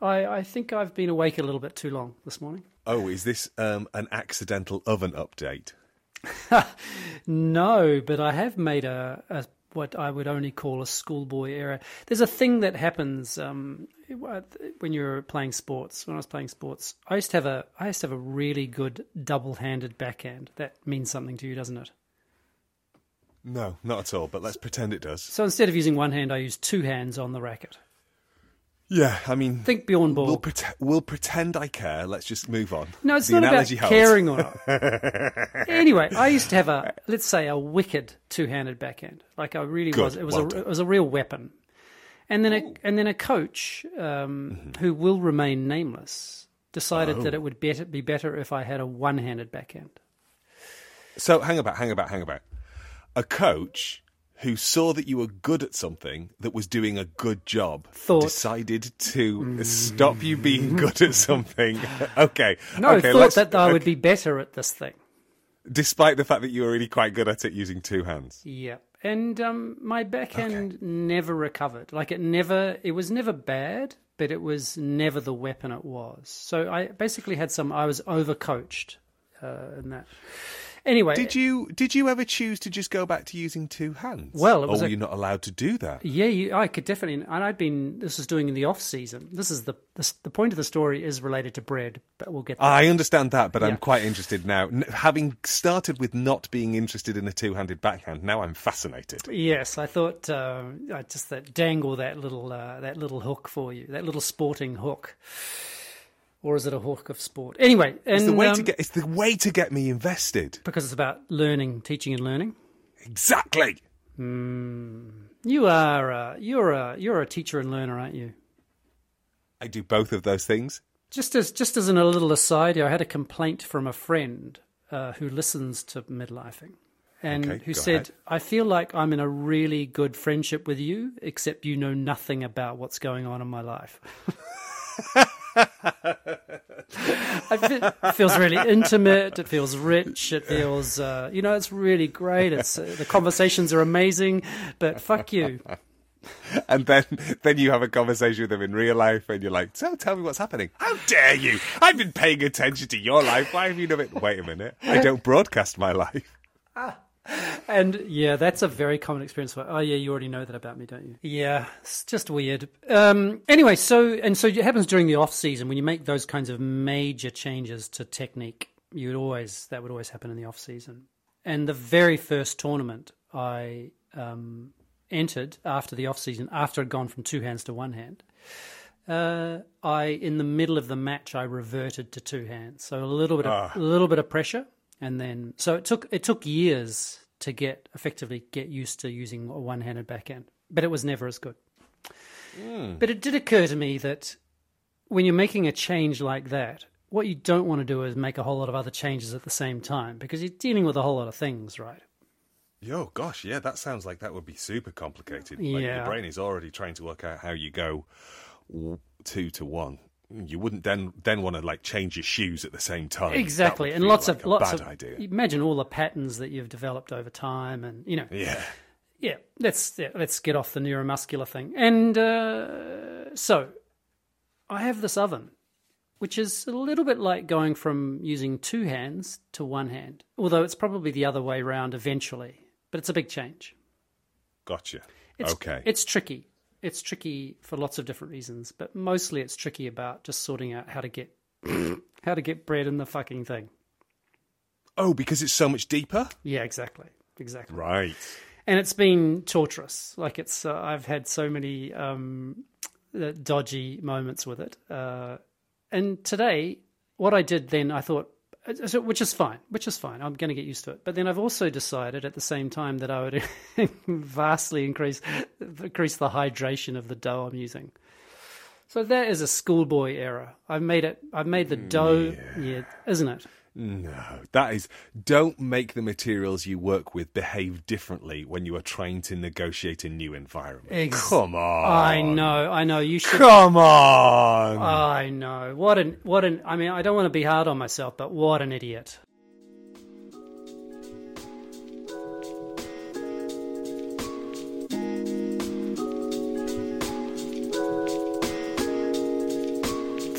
I, I think I've been awake a little bit too long this morning. Oh, is this um, an accidental oven update? No, but I have made a, a what I would only call a schoolboy error. There's a thing that happens um, when you're playing sports. When I was playing sports, I used to have a I used to have a really good double-handed backhand. That means something to you, doesn't it? No, not at all. But let's pretend it does. So instead of using one hand, I use two hands on the racket. Yeah, I mean, Think Bjorn Borg. we'll, prete- we'll pretend I care. Let's just move on. No, it's The not about holds. caring or not. anyway, I used to have a let's say a wicked two-handed backhand. Like I really Good, was. It was well a done. it was a real weapon. And then a and then a coach um, Mm-hmm. who will remain nameless decided Oh. that it would better, be better if I had a one-handed backhand. So hang about, hang about, hang about. A coach who saw that you were good at something that was doing a good job Thought- decided to stop you being good at something. okay. No, okay, thought that I would be better at this thing. despite the fact that you were really quite good at it using two hands. Yeah. And um, my backhand never recovered. Like it never, it was never bad, but it was never the weapon it was. So I basically had some, I was overcoached uh, in that. Anyway, Did you did you ever choose to just go back to using two hands? Well, it was or were a- you not allowed to do that? yeah, you, I could definitely, and I'd been, this was doing in the off season. This is the, the, the point of the story is related to bread, but we'll get there. I understand that, but Yeah. I'm quite interested now. Having started with not being interested in a two-handed backhand, now I'm fascinated. Yes, I thought uh, I just that dangle that little uh, that little hook for you, that little sporting hook, or is it a hawk of sport? Anyway, and It's the way to um, get. It's the way to get me invested. because it's about learning, teaching, and learning. Exactly. You are uh, you're a you're a teacher and learner, aren't you? I do both of those things. Just as just as in a little aside, I had a complaint from a friend uh, who listens to midlifing, and Okay, who said, ahead. "I feel like I'm in a really good friendship with you, except you know nothing about what's going on in my life." It feels really intimate. It feels rich. It feels, uh, you know, it's really great. It's uh, the conversations are amazing, but fuck you. And then, then you have a conversation with them in real life, and you're like, "So, tell me what's happening." How dare you? I've been paying attention to your life. Why have you not been? Wait a minute. I don't broadcast my life. And yeah, that's a very common experience. For, oh yeah, you already know that about me, don't you? Yeah, it's just weird. Um, anyway, so and so it happens during the off season when you make those kinds of major changes to technique. You would always that would always happen in the off season. And the very first tournament I um, entered after the off season, after I'd gone from two hands to one hand, uh, I in the middle of the match I reverted to two hands. So a little bit of a little bit of pressure, and then so it took it took years to get effectively get used to using a one handed backhand, but it was never as good. Hmm. But it did occur to me that when you're making a change like that, what you don't want to do is make a whole lot of other changes at the same time because you're dealing with a whole lot of things, right? Yo, gosh, yeah, that sounds like that would be super complicated. Like Yeah. your brain is already trying to work out how you go two to one. You wouldn't then then want to like change your shoes at the same time. Exactly, and lots like of lots bad of idea. imagine all the patterns that you've developed over time, and you know, Yeah. yeah, let's yeah, let's get off the neuromuscular thing. And uh, so, I have this oven, which is a little bit like going from using two hands to one hand, although it's probably the other way around eventually. But it's a big change. Gotcha. It's, okay. It's tricky. It's tricky for lots of different reasons, but mostly it's tricky about just sorting out how to get how to get bread in the fucking thing. oh, because it's so much deeper. Yeah, exactly, exactly. Right. and it's been torturous. Like it's, uh, I've had so many um, uh, dodgy moments with it. Uh, and today, what I did then, I thought, Uh, so- which is fine, which is fine. I'm going to get used to it. But then I've also decided at the same time that I would vastly increase increase the hydration of the dough I'm using. So that is a schoolboy error. I've made it. I've made the dough. Mm, yeah, isn't it? No, that is. Don't make the materials you work with behave differently when you are trying to negotiate a new environment. Ex- Come on. I know. I know. You should. Come on. I know. What an what an I mean, I don't want to be hard on myself, but what an idiot.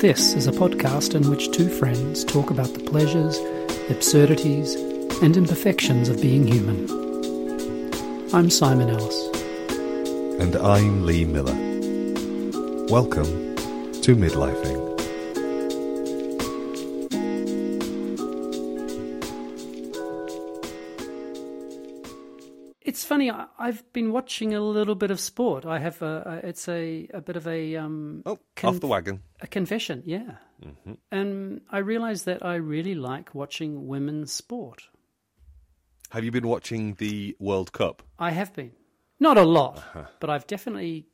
This is a podcast in which two friends talk about the pleasures, absurdities, and imperfections of being human. I'm Simon Ellis. And I'm Lee Miller. Welcome to Midlifing. Funny. I- I've been watching a little bit of sport. I have a. a- It's a a bit of a um Oh, Con- off the wagon. a confession. Yeah, and I realised that I really like watching women's sport. Have you been watching the World Cup? I have been not a lot, but I've definitely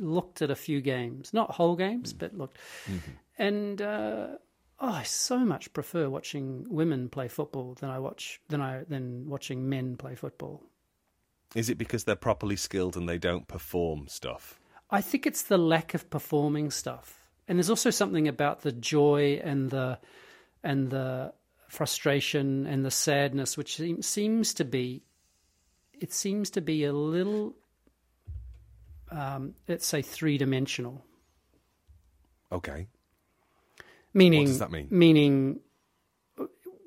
looked at a few games. Not whole games, but looked. And uh, oh, I so much prefer watching women play football than I watch than I than watching men play football. Is it because they're properly skilled and they don't perform stuff? I think it's the lack of performing stuff, and there's also something about the joy and the and the frustration and the sadness, which seems to be, it seems to be a little, um, let's say, three dimensional. Okay. Meaning, does that mean? Meaning,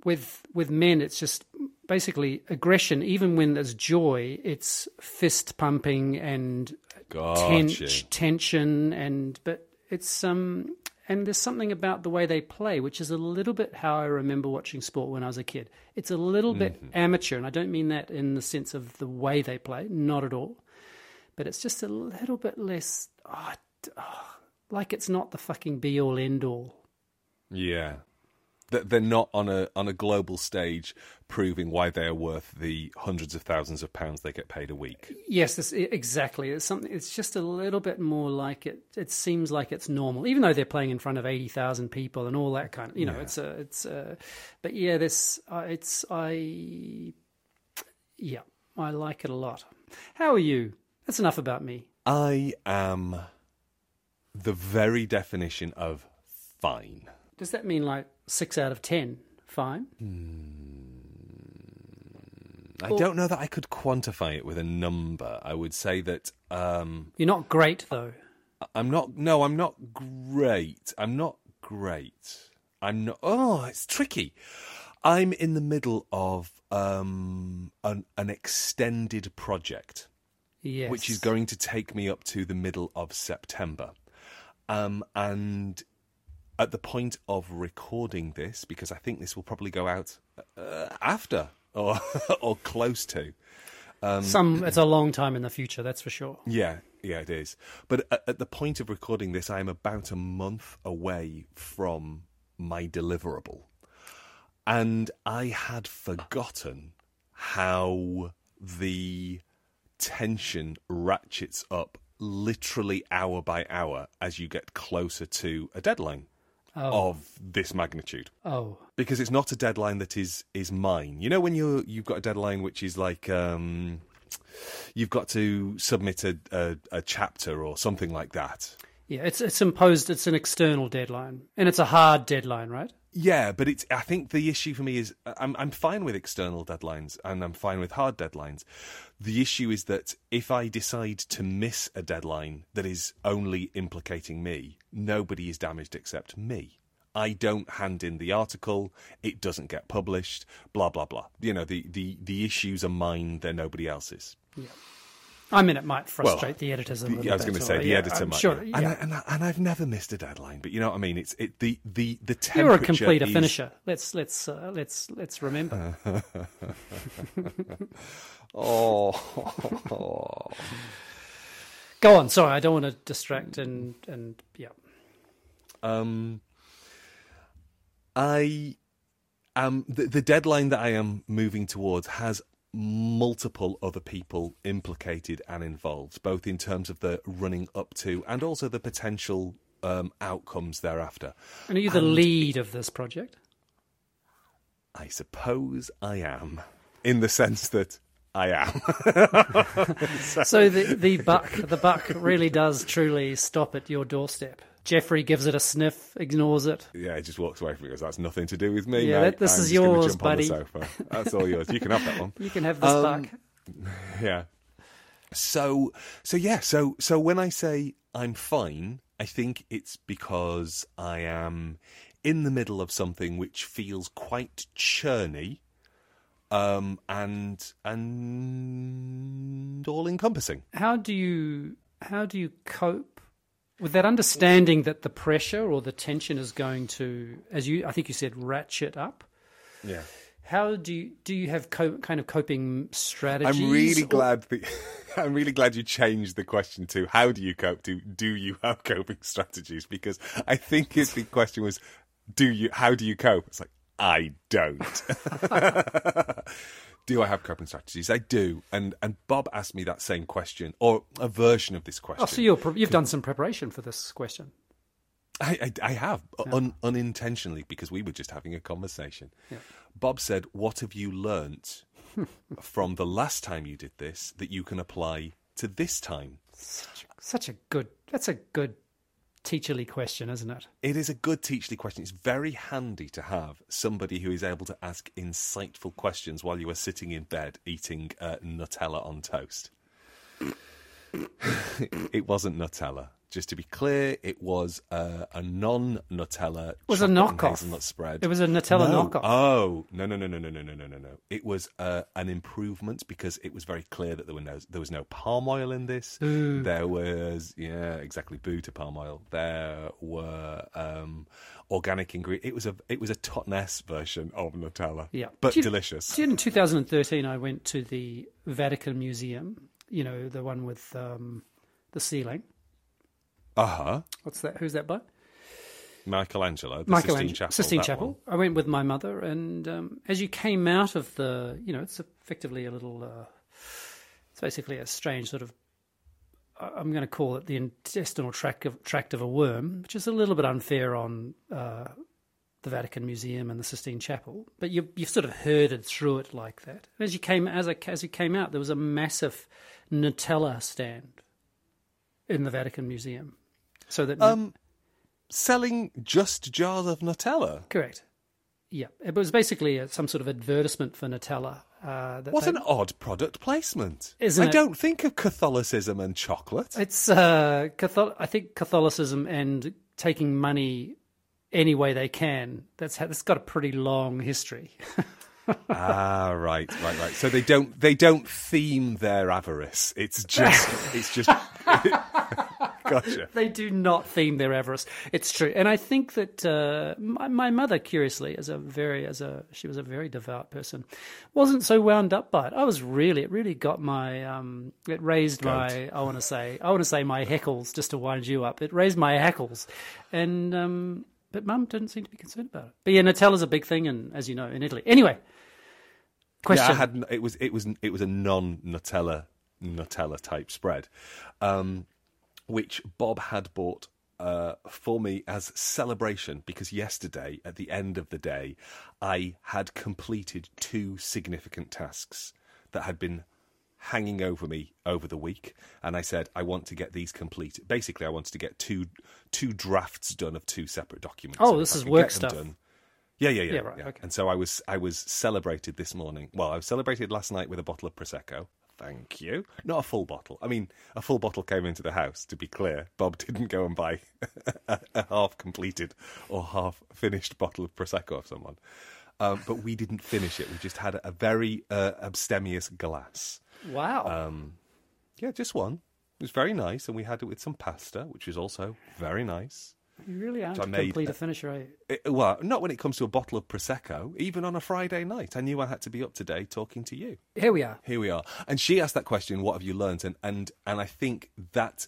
with with men, it's just basically aggression. Even when there's joy, it's fist pumping and Gotcha. ten- tension and but it's um and there's something about the way they play which is a little bit how I remember watching sport when I was a kid. It's a little bit Mm-hmm. amateur and I don't mean that in the sense of the way they play, not at all. But it's just a little bit less oh, oh, like it's not the fucking be all end all. Yeah. That they're not on a on a global stage proving why they are worth the hundreds of thousands of pounds they get paid a week. Yes, this, exactly. It's something. It's just a little bit more like it. It seems like it's normal, even though they're playing in front of eighty thousand people and all that kind of. You know, it's a. It's a. But yeah, this. Uh, it's I. Yeah, I like it a lot. How are you? That's enough about me. I am the very definition of fine. Does that mean like six out of ten? Fine. I don't know that I could quantify it with a number. I would say that um, You're not great though. I'm not. No, I'm not great. I'm not great. I'm not. Oh, it's tricky. I'm in the middle of um, an, an extended project. Yes. which is going to take me up to the middle of September. Um, and at the point of recording this, because I think this will probably go out uh, after or or close to. some. It's a long time in the future. That's for sure. Yeah, yeah, it is. But at, at the point of recording this, I am about a month away from my deliverable. And I had forgotten how the tension ratchets up literally hour by hour as you get closer to a deadline of this magnitude Oh, because it's not a deadline that is is mine. You know when you you've got a deadline which is like um, you've got to submit a, a a chapter or something like that. yeah. It's it's imposed. It's an external deadline, and it's a hard deadline, right? Yeah, but it's. I think the issue for me is I'm I'm fine with external deadlines and I'm fine with hard deadlines. The issue is that if I decide to miss a deadline that is only implicating me, nobody is damaged except me. I don't hand in the article, it doesn't get published, blah blah blah. You know, the the the issues are mine, they're nobody else's. I mean, it might frustrate Well, the editors a The- little yeah, I was going to say the yeah, editor I'm might. Sure, yeah. yeah. And, I, and, I, and I've never missed a deadline, but you know what I mean. It's it the the the temperature. You're a complete is- finisher. Let's let's uh, let's let's remember. Oh, Go on. Sorry, I don't want to distract and and yeah. um, I am the, the deadline that I am moving towards has multiple other people implicated and involved, both in terms of the running up to and also the potential um, outcomes thereafter. And are you the lead of this project? I suppose I am, in the sense that I am. So the the buck the buck really does truly stop at your doorstep. Jeffrey gives it a sniff, ignores it. yeah, he just walks away from it because that's nothing to do with me. Yeah, mate. that- this I'm is just gonna yours, jump on the buddy. sofa. That's all yours. You can have that one. You can have this Um, buck. Yeah. So so yeah, so so when I say I'm fine, I think it's because I am in the middle of something which feels quite churny um, and and all encompassing. How do you how do you cope with that understanding that the pressure or the tension is going to, as you I think you said, ratchet up? Yeah. How do you do you have co- kind of coping strategies? I'm really or- glad that I'm really glad you changed the question to how do you cope to do you have coping strategies because I think if the question was do you how do you cope it's like I don't do I have coping strategies I do and and Bob asked me that same question or a version of this question Oh, so you're, pre- you've done some preparation for this question. I, I, I have un, unintentionally because we were just having a conversation. Bob said, "What have you learnt from the last time you did this that you can apply to this time?" Such, Such a good. That's a good teacherly question, isn't it? It is a good teacherly question. It's very handy to have somebody who is able to ask insightful questions while you are sitting in bed eating uh, Nutella on toast. it wasn't Nutella. Just to be clear, it was uh, a non-Nutella. was a knockoff. hazelnut spread. It was a Nutella No. knockoff. Oh no no no no no no no no no no! It was uh, an improvement because it was very clear that there were no there was no palm oil in this. There was yeah exactly boo to palm oil. There were um, organic ingredients. It was a it was a Totnes version of Nutella. Yeah. but Do you- delicious. In 2013, I went to the Vatican Museum. You know, the one with um, the ceiling. Uh huh. What's that? Who's that by? Michelangelo, the Michelangelo, Sistine Chapel. Sistine Chapel. I went with my mother, and um, as you came out of the, you know, it's effectively a little. Uh, it's basically a strange sort of. I'm going to call it the intestinal tract of, tract of a worm, which is a little bit unfair on uh, the Vatican Museum and the Sistine Chapel. But you you've sort of herded through it like that. And as you came as I, as you came out, there was a massive Nutella stand in the Vatican Museum. So that Um, selling just jars of Nutella. Correct. Yeah, it was basically some sort of advertisement for Nutella. Uh, that What they- an odd product placement! Isn't I it? don't think of Catholicism and chocolate. It's uh, Catholic. I think Catholicism and taking money any way they can. That's ha- that's got a pretty long history. ah, right, right, right. So they don't they don't theme their avarice. It's just it's just. gotcha. they do not theme their avarice. It's true, and I think that uh, my, my mother, curiously, as a very as a she was a very devout person, wasn't so wound up by it. I was really it really got my um, it raised my I want to say I want to say my heckles just to wind you up. It raised my hackles, and um, but mum didn't seem to be concerned about it. But yeah, Nutella's a big thing, and as you know, in Italy. Anyway, question. Yeah, I had it was it was it was a non Nutella Nutella type spread, um, which Bob had bought uh, for me as celebration because yesterday at the end of the day I had completed two significant tasks that had been hanging over me over the week and I said I want to get these complete basically I wanted to get two two drafts done of two separate documents Oh, this is work stuff. done- yeah, yeah, yeah, Yeah, right, okay. And so I was I was celebrated this morning. Well, I was celebrated last night with a bottle of prosecco. Thank you. Not a full bottle. I mean, a full bottle came into the house. To be clear, Bob didn't go and buy a, a half completed or half finished bottle of prosecco of someone. Um, but we didn't finish it. We just had a very uh, abstemious glass. wow. Um, yeah, just one. It was very nice, and we had it with some pasta, which was also very nice. You really aren't I a made complete a- a finisher, are you? It- well, not when it comes to a bottle of prosecco. Even on a Friday night, I knew I had to be up today talking to you. Here we are. Here we are. And she asked that question, "What have you learned?" And and and I think that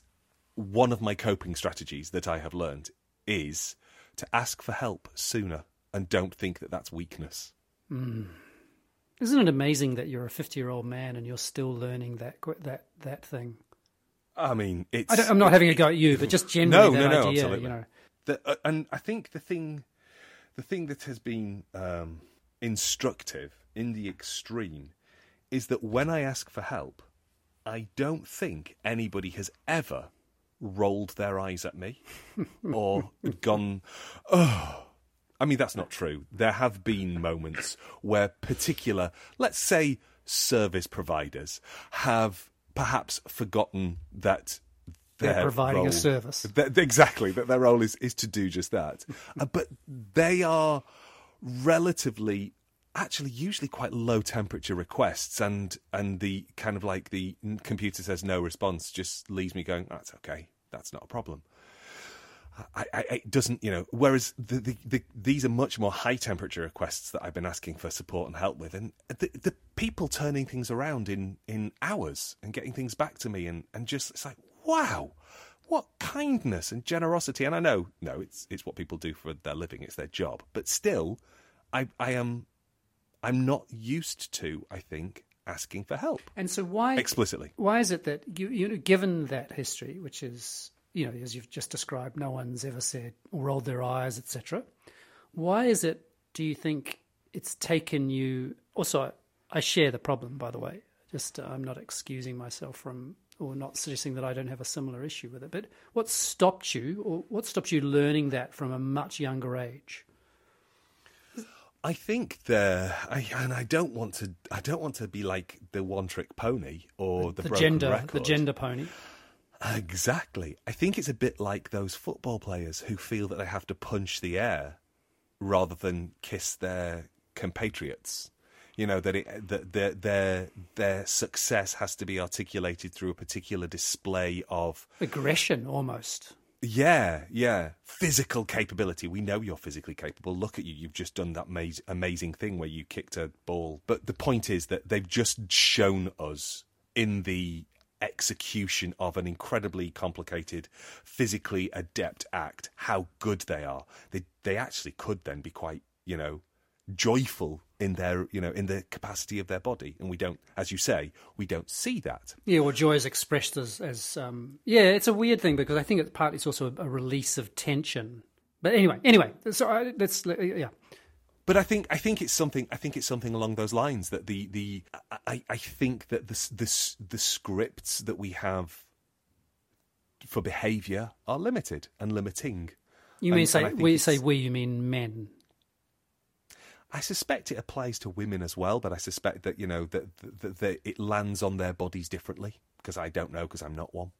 one of my coping strategies that I have learned is to ask for help sooner and don't think that that's weakness. Hmm. Isn't it amazing that you're a 50 year old man and you're still learning that that that thing? I mean, it's I I'm not having a go at you, but just generally no, that no, no, idea. absolutely. You know, the, uh, and I think the thing, the thing that has been um, instructive in the extreme is that when I ask for help, I don't think anybody has ever rolled their eyes at me or gone, oh. I mean, that's not true. There have been moments where particular, let's say, service providers have perhaps forgotten that They're providing a role- service. that- exactly that their role is is to do just that. Uh, but they are relatively actually usually quite low temperature requests and and the kind of like the computer says no response just leaves me going that's okay that's not a problem I, I, it doesn't, you know. Whereas the, the, the, these are much more high temperature requests that I've been asking for support and help with, and the, the people turning things around in, in hours and getting things back to me, and, and just it's like, wow, what kindness and generosity. And I know, no, it's it's what people do for their living, it's their job, but still, I I am I'm not used to, I think, asking for help And so why explicitly. why is it that you, you know, given that history, which is you know as you've just described, no one's ever said or rolled their eyes, etc. Why is it? Do you think it's taken you? Also, I share the problem, by the way. Just uh, I'm not excusing myself from or not suggesting that I don't have a similar issue with it. But what stopped you, or what stopped you learning that from a much younger age? I think the I and I don't want to I don't want to be like the one trick pony or the, The gender, record. the gender pony. Exactly. I think it's a bit like those football players who feel that they have to punch the air rather than kiss their compatriots. You know that it, that their their their success has to be articulated through a particular display of Aggression, almost. yeah, yeah, physical capability. We know you're physically capable. Look at you. You've just done that amaz- amazing thing where you kicked a ball. But the point is that they've just shown us in the execution of an incredibly complicated, physically adept act how good they are. They they actually could then be quite, you know, joyful in their, you know, in the capacity of their body. And we don't, as you say, we don't see that. Yeah, well, joy is expressed as, as um, yeah, it's a weird thing because I think it's partly it's also a, a release of tension. But anyway, anyway, so I, let's yeah, But I think I think it's something I think it's something along those lines that the the I, I think that the the the scripts that we have for behaviour are limited and limiting. you mean And- say and we say we, you mean men? I suspect it applies to women as well, but I suspect that you know that, that, that it lands on their bodies differently because I don't know because I'm not one.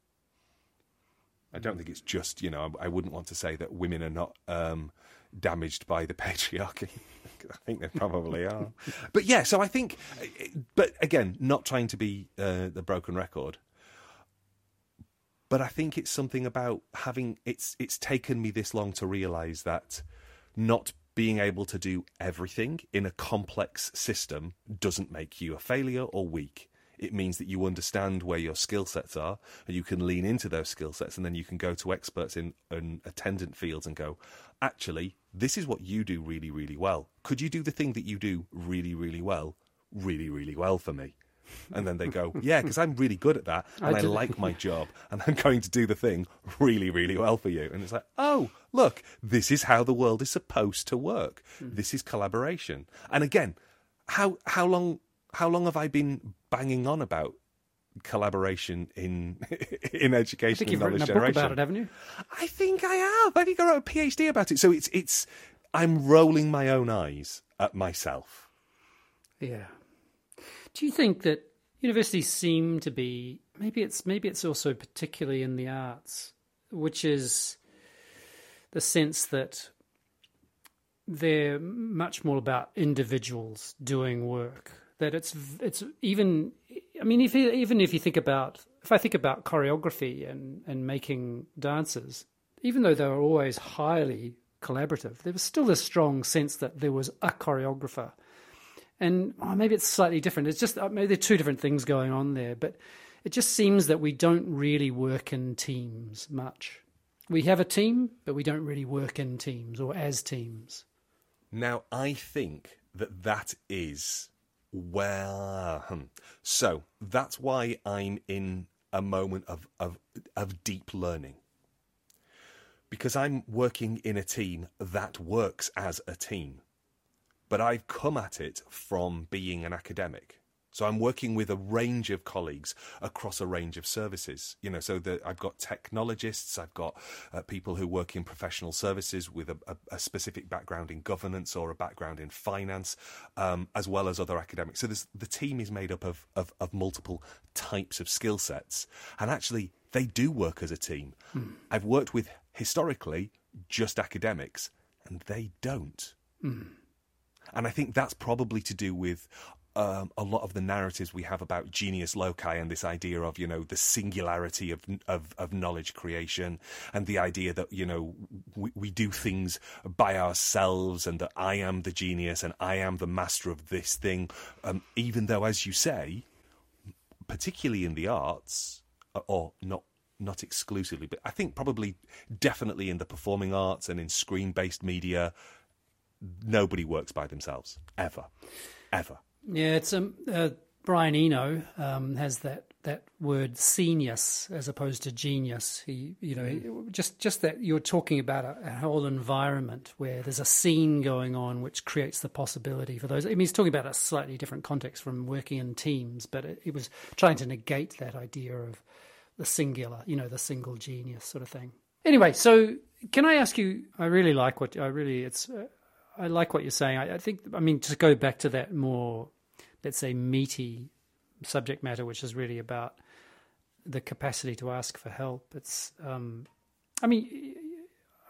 I don't think it's just you know I, I wouldn't want to say that women are not um, damaged by the patriarchy. I think they probably are, but yeah. So I think, but again, not trying to be uh, the broken record, but I think it's something about having it's it's taken me this long to realize that not being able to do everything in a complex system doesn't make you a failure or weak. It means that you understand where your skill sets are and you can lean into those skill sets and then you can go to experts in, in attendant fields and go, actually, this is what you do really, really well. Could you do the thing that you do really, really well, really, really well for me? And then they go, yeah, because I'm really good at that and I I, like my job and I'm going to do the thing really, really well for you. And it's like, oh, look, this is how the world is supposed to work. Hmm. This is collaboration. And again, how how long how long have I been banging on about collaboration in in I education think and you've written a book generation? about it, haven't you? I think I have. I think I wrote a PhD about it. So it's it's I'm rolling my own eyes at myself. Yeah. Do you think that universities seem to be maybe it's maybe it's also particularly in the arts, which is the sense that they're much more about individuals doing work. That it's it's even I mean if even if you think about if I think about choreography and and making dances, even though they were always highly collaborative, there was still a strong sense that there was a choreographer and oh, maybe it's slightly different. It's just uh, maybe there are two different things going on there, but it just seems that we don't really work in teams much. We have a team, but we don't really work in teams or as teams. Now, I think that that is hmm. So that's why I'm in a moment of, of, of deep learning. Because I'm working in a team that works as a team. But I've come at it from being an academic. So I'm working with a range of colleagues across a range of services. You know, so that I've got technologists, I've got uh, people who work in professional services with a, a, a, specific background in governance or a background in finance, um, as well as other academics. So the team is made up of, of, of multiple types of skill sets, and actually they do work as a team. Hmm. I've worked with historically just academics, and they don't. Hmm. And I think that's probably to do with um, a lot of the narratives we have about genius loci and this idea of you know the singularity of of, of knowledge creation and the idea that you know we, we do things by ourselves and that I am the genius and I am the master of this thing, um, even though, as you say, particularly in the arts, uh, or not not exclusively, but I think probably definitely in the performing arts and in screen based media, nobody works by themselves ever, ever. Yeah, it's um, uh, Brian Eno um, has that that word scenius as opposed to genius. He, you know, mm. just just that you're talking about a, a, whole environment where there's a scene going on which creates the possibility for those. I mean, he's talking about a slightly different context from working in teams, but it, it was trying to negate that idea of the singular, you know, the single genius sort of thing. Anyway, so can I ask you? I really like what I really it's. Uh, I like what you're saying. I, I, think, I mean, to go back to that more, let's say, meaty subject matter, which is really about the capacity to ask for help. It's, um, I mean,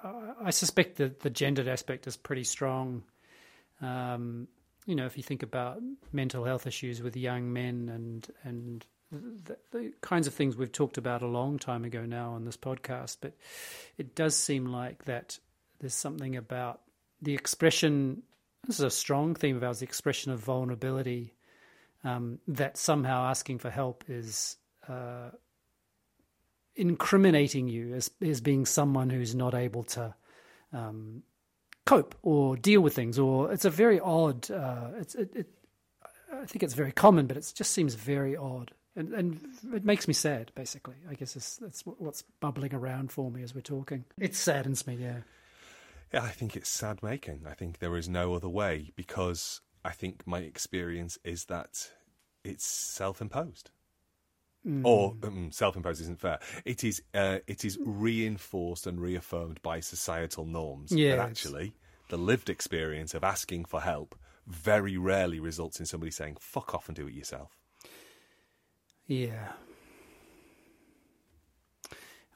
I suspect that the gendered aspect is pretty strong. Um, you know, if you think about mental health issues with young men and and the, the, kinds of things we've talked about a long time ago now on this podcast, but it does seem like that there's something about the expression this is a strong theme of ours the expression of vulnerability um, that somehow asking for help is uh, incriminating you as, as being someone who's not able to um, cope or deal with things or it's a very odd uh, it's it, it, I think it's very common but it just seems very odd. And, and it makes me sad basically. I guess that's what's bubbling around for me as we're talking. It saddens me yeah yeah, I think it's sad making. I think there is no other way because I think my experience is that it's self-imposed. Mm. Or um, self-imposed isn't fair. It is. Uh, it is reinforced and reaffirmed by societal norms. But actually, the lived experience of asking for help very rarely results in somebody saying "fuck off" and do it yourself. Yeah,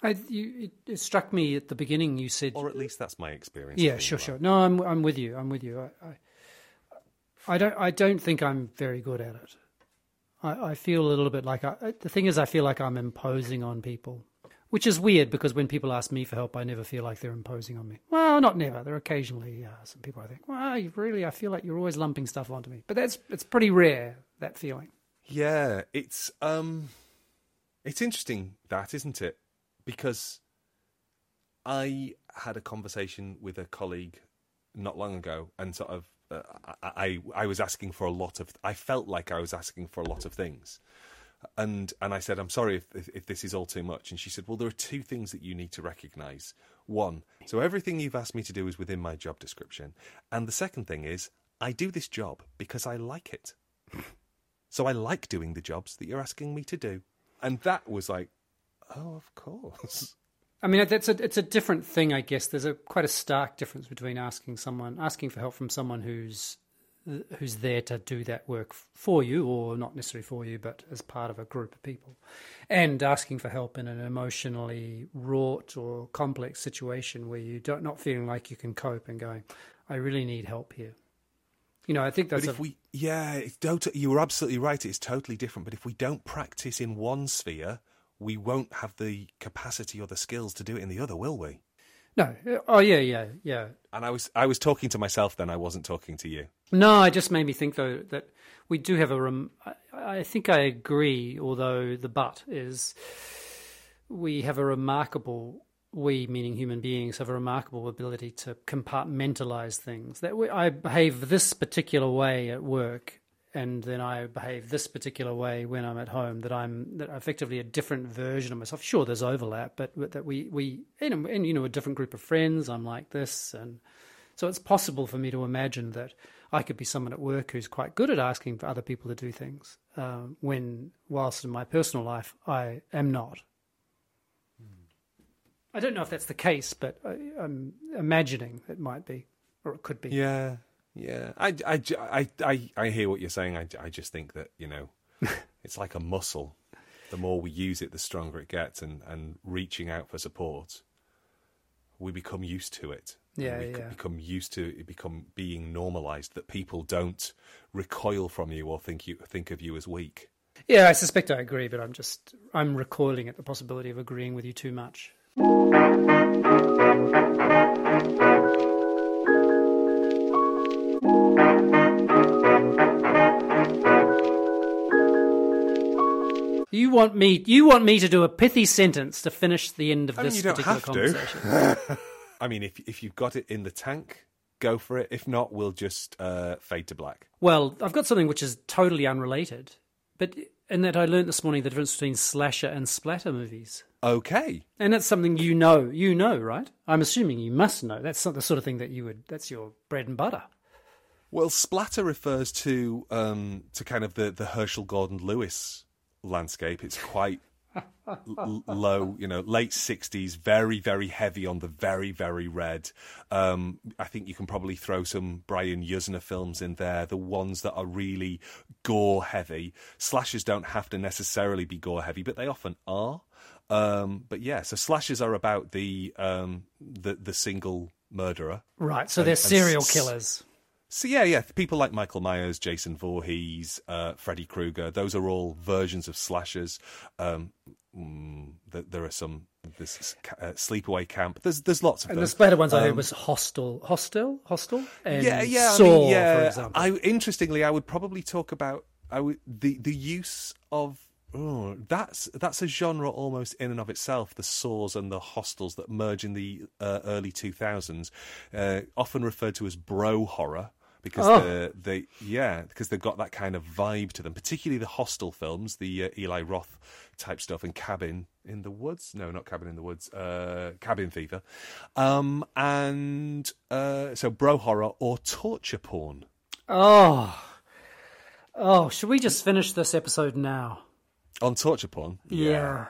I, you, it, it, struck me at the beginning. You said, or at least that's my experience. Yeah, sure, sure. No, I'm I'm with you. I'm with you. I, I, I don't I don't think I'm very good at it. I, I feel a little bit like I, the thing is I feel like I'm imposing on people, which is weird because when people ask me for help, I never feel like they're imposing on me. Well, not never. There are occasionally uh, some people I think, well, really, I feel like you're always lumping stuff onto me, but that's it's pretty rare that feeling. Yeah, it's um, it's interesting that isn't it? Because I had a conversation with a colleague not long ago, and sort of uh, I I was asking for a lot of. I felt like I was asking for a lot of things, and and I said I'm sorry if, if, if this is all too much, and she said, well, there are two things that you need to recognise. One, so everything you've asked me to do is within my job description, and the second thing is I do this job because I like it. so I like doing the jobs that you're asking me to do, and that was like Oh, of course. I mean, it's a it's a different thing, I guess. There's a quite a stark difference between asking someone asking for help from someone who's who's there to do that work for you, or not necessarily for you, but as part of a group of people, and asking for help in an emotionally wrought or complex situation where you don't not feeling like you can cope and going, I really need help here. You know, I think that's. But if a, we, yeah, you were absolutely right. It's totally different. But if we don't practice in one sphere, we won't have the capacity or the skills to do it in the other, will we? No. Oh yeah, yeah, yeah. And I was I was talking to myself then. I wasn't talking to you. No, it just made me think though that we do have a. Rem- I, I think I agree. Although the but is, we have a remarkable. We, meaning human beings, have a remarkable ability to compartmentalize things. That we, I behave this particular way at work, and then I behave this particular way when I'm at home. That I'm that effectively a different version of myself. Sure, there's overlap, but that we we in, in you know a different group of friends, I'm like this, and So it's possible for me to imagine that I could be someone at work who's quite good at asking for other people to do things, uh, when, whilst in my personal life, I am not. I don't know if that's the case, but I, I'm imagining it might be, or it could be. Yeah, yeah. I, I, I, I, I hear what you're saying. I, I just think that you know, it's like a muscle. The more we use it, the stronger it gets, and and reaching out for support, we become used to it. Yeah, we yeah. become used to it. Become being normalized that people don't recoil from you or think you think of you as weak. Yeah, I suspect I agree, but I'm just I'm recoiling at the possibility of agreeing with you too much. You want me you want me to do a pithy sentence to finish the end of I mean, this particular conversation. I mean, if if you've got it in the tank, go for it. If not, we'll just uh, fade to black. Well, I've got something which is totally unrelated, but in that I learned this morning the difference between slasher and splatter movies. Okay. And that's something you know, you know, right? I'm assuming you must know. That's not the sort of thing that you would. That's your bread and butter. Well, splatter refers to um, to kind of the, the Herschell Gordon Lewis landscape. It's quite l- low, you know, late sixties, very very heavy on the very very red. Um, I think you can probably throw some Brian Yuzna films in there, the ones that are really gore heavy. Slashes don't have to necessarily be gore heavy, but they often are. Um, but yeah, so slashes are about the um, the the single murderer. Right. So they're serial s- killers. So yeah, yeah, people like Michael Myers, Jason Voorhees, uh, Freddy Krueger. Those are all versions of slashers. Um, mm, th- there are some. This uh, Sleepaway Camp. There's there's lots of And the better ones I think Um, was Hostel, Hostel, Hostel, and yeah, yeah. Saw, I mean, yeah. for example. I interestingly, I would probably talk about I would, the the use of. Oh, that's that's a genre almost in and of itself. The saws and the hostels that merge in the uh, early two thousands, uh, often referred to as bro horror because Oh. the they yeah because they've got that kind of vibe to them. Particularly the hostel films, the uh, Eli Roth type stuff, and Cabin in the Woods. No, not Cabin in the Woods. Uh, Cabin Fever, um, and uh, so bro horror or torture porn. oh, oh, should we just finish this episode now? On torture porn? Yeah.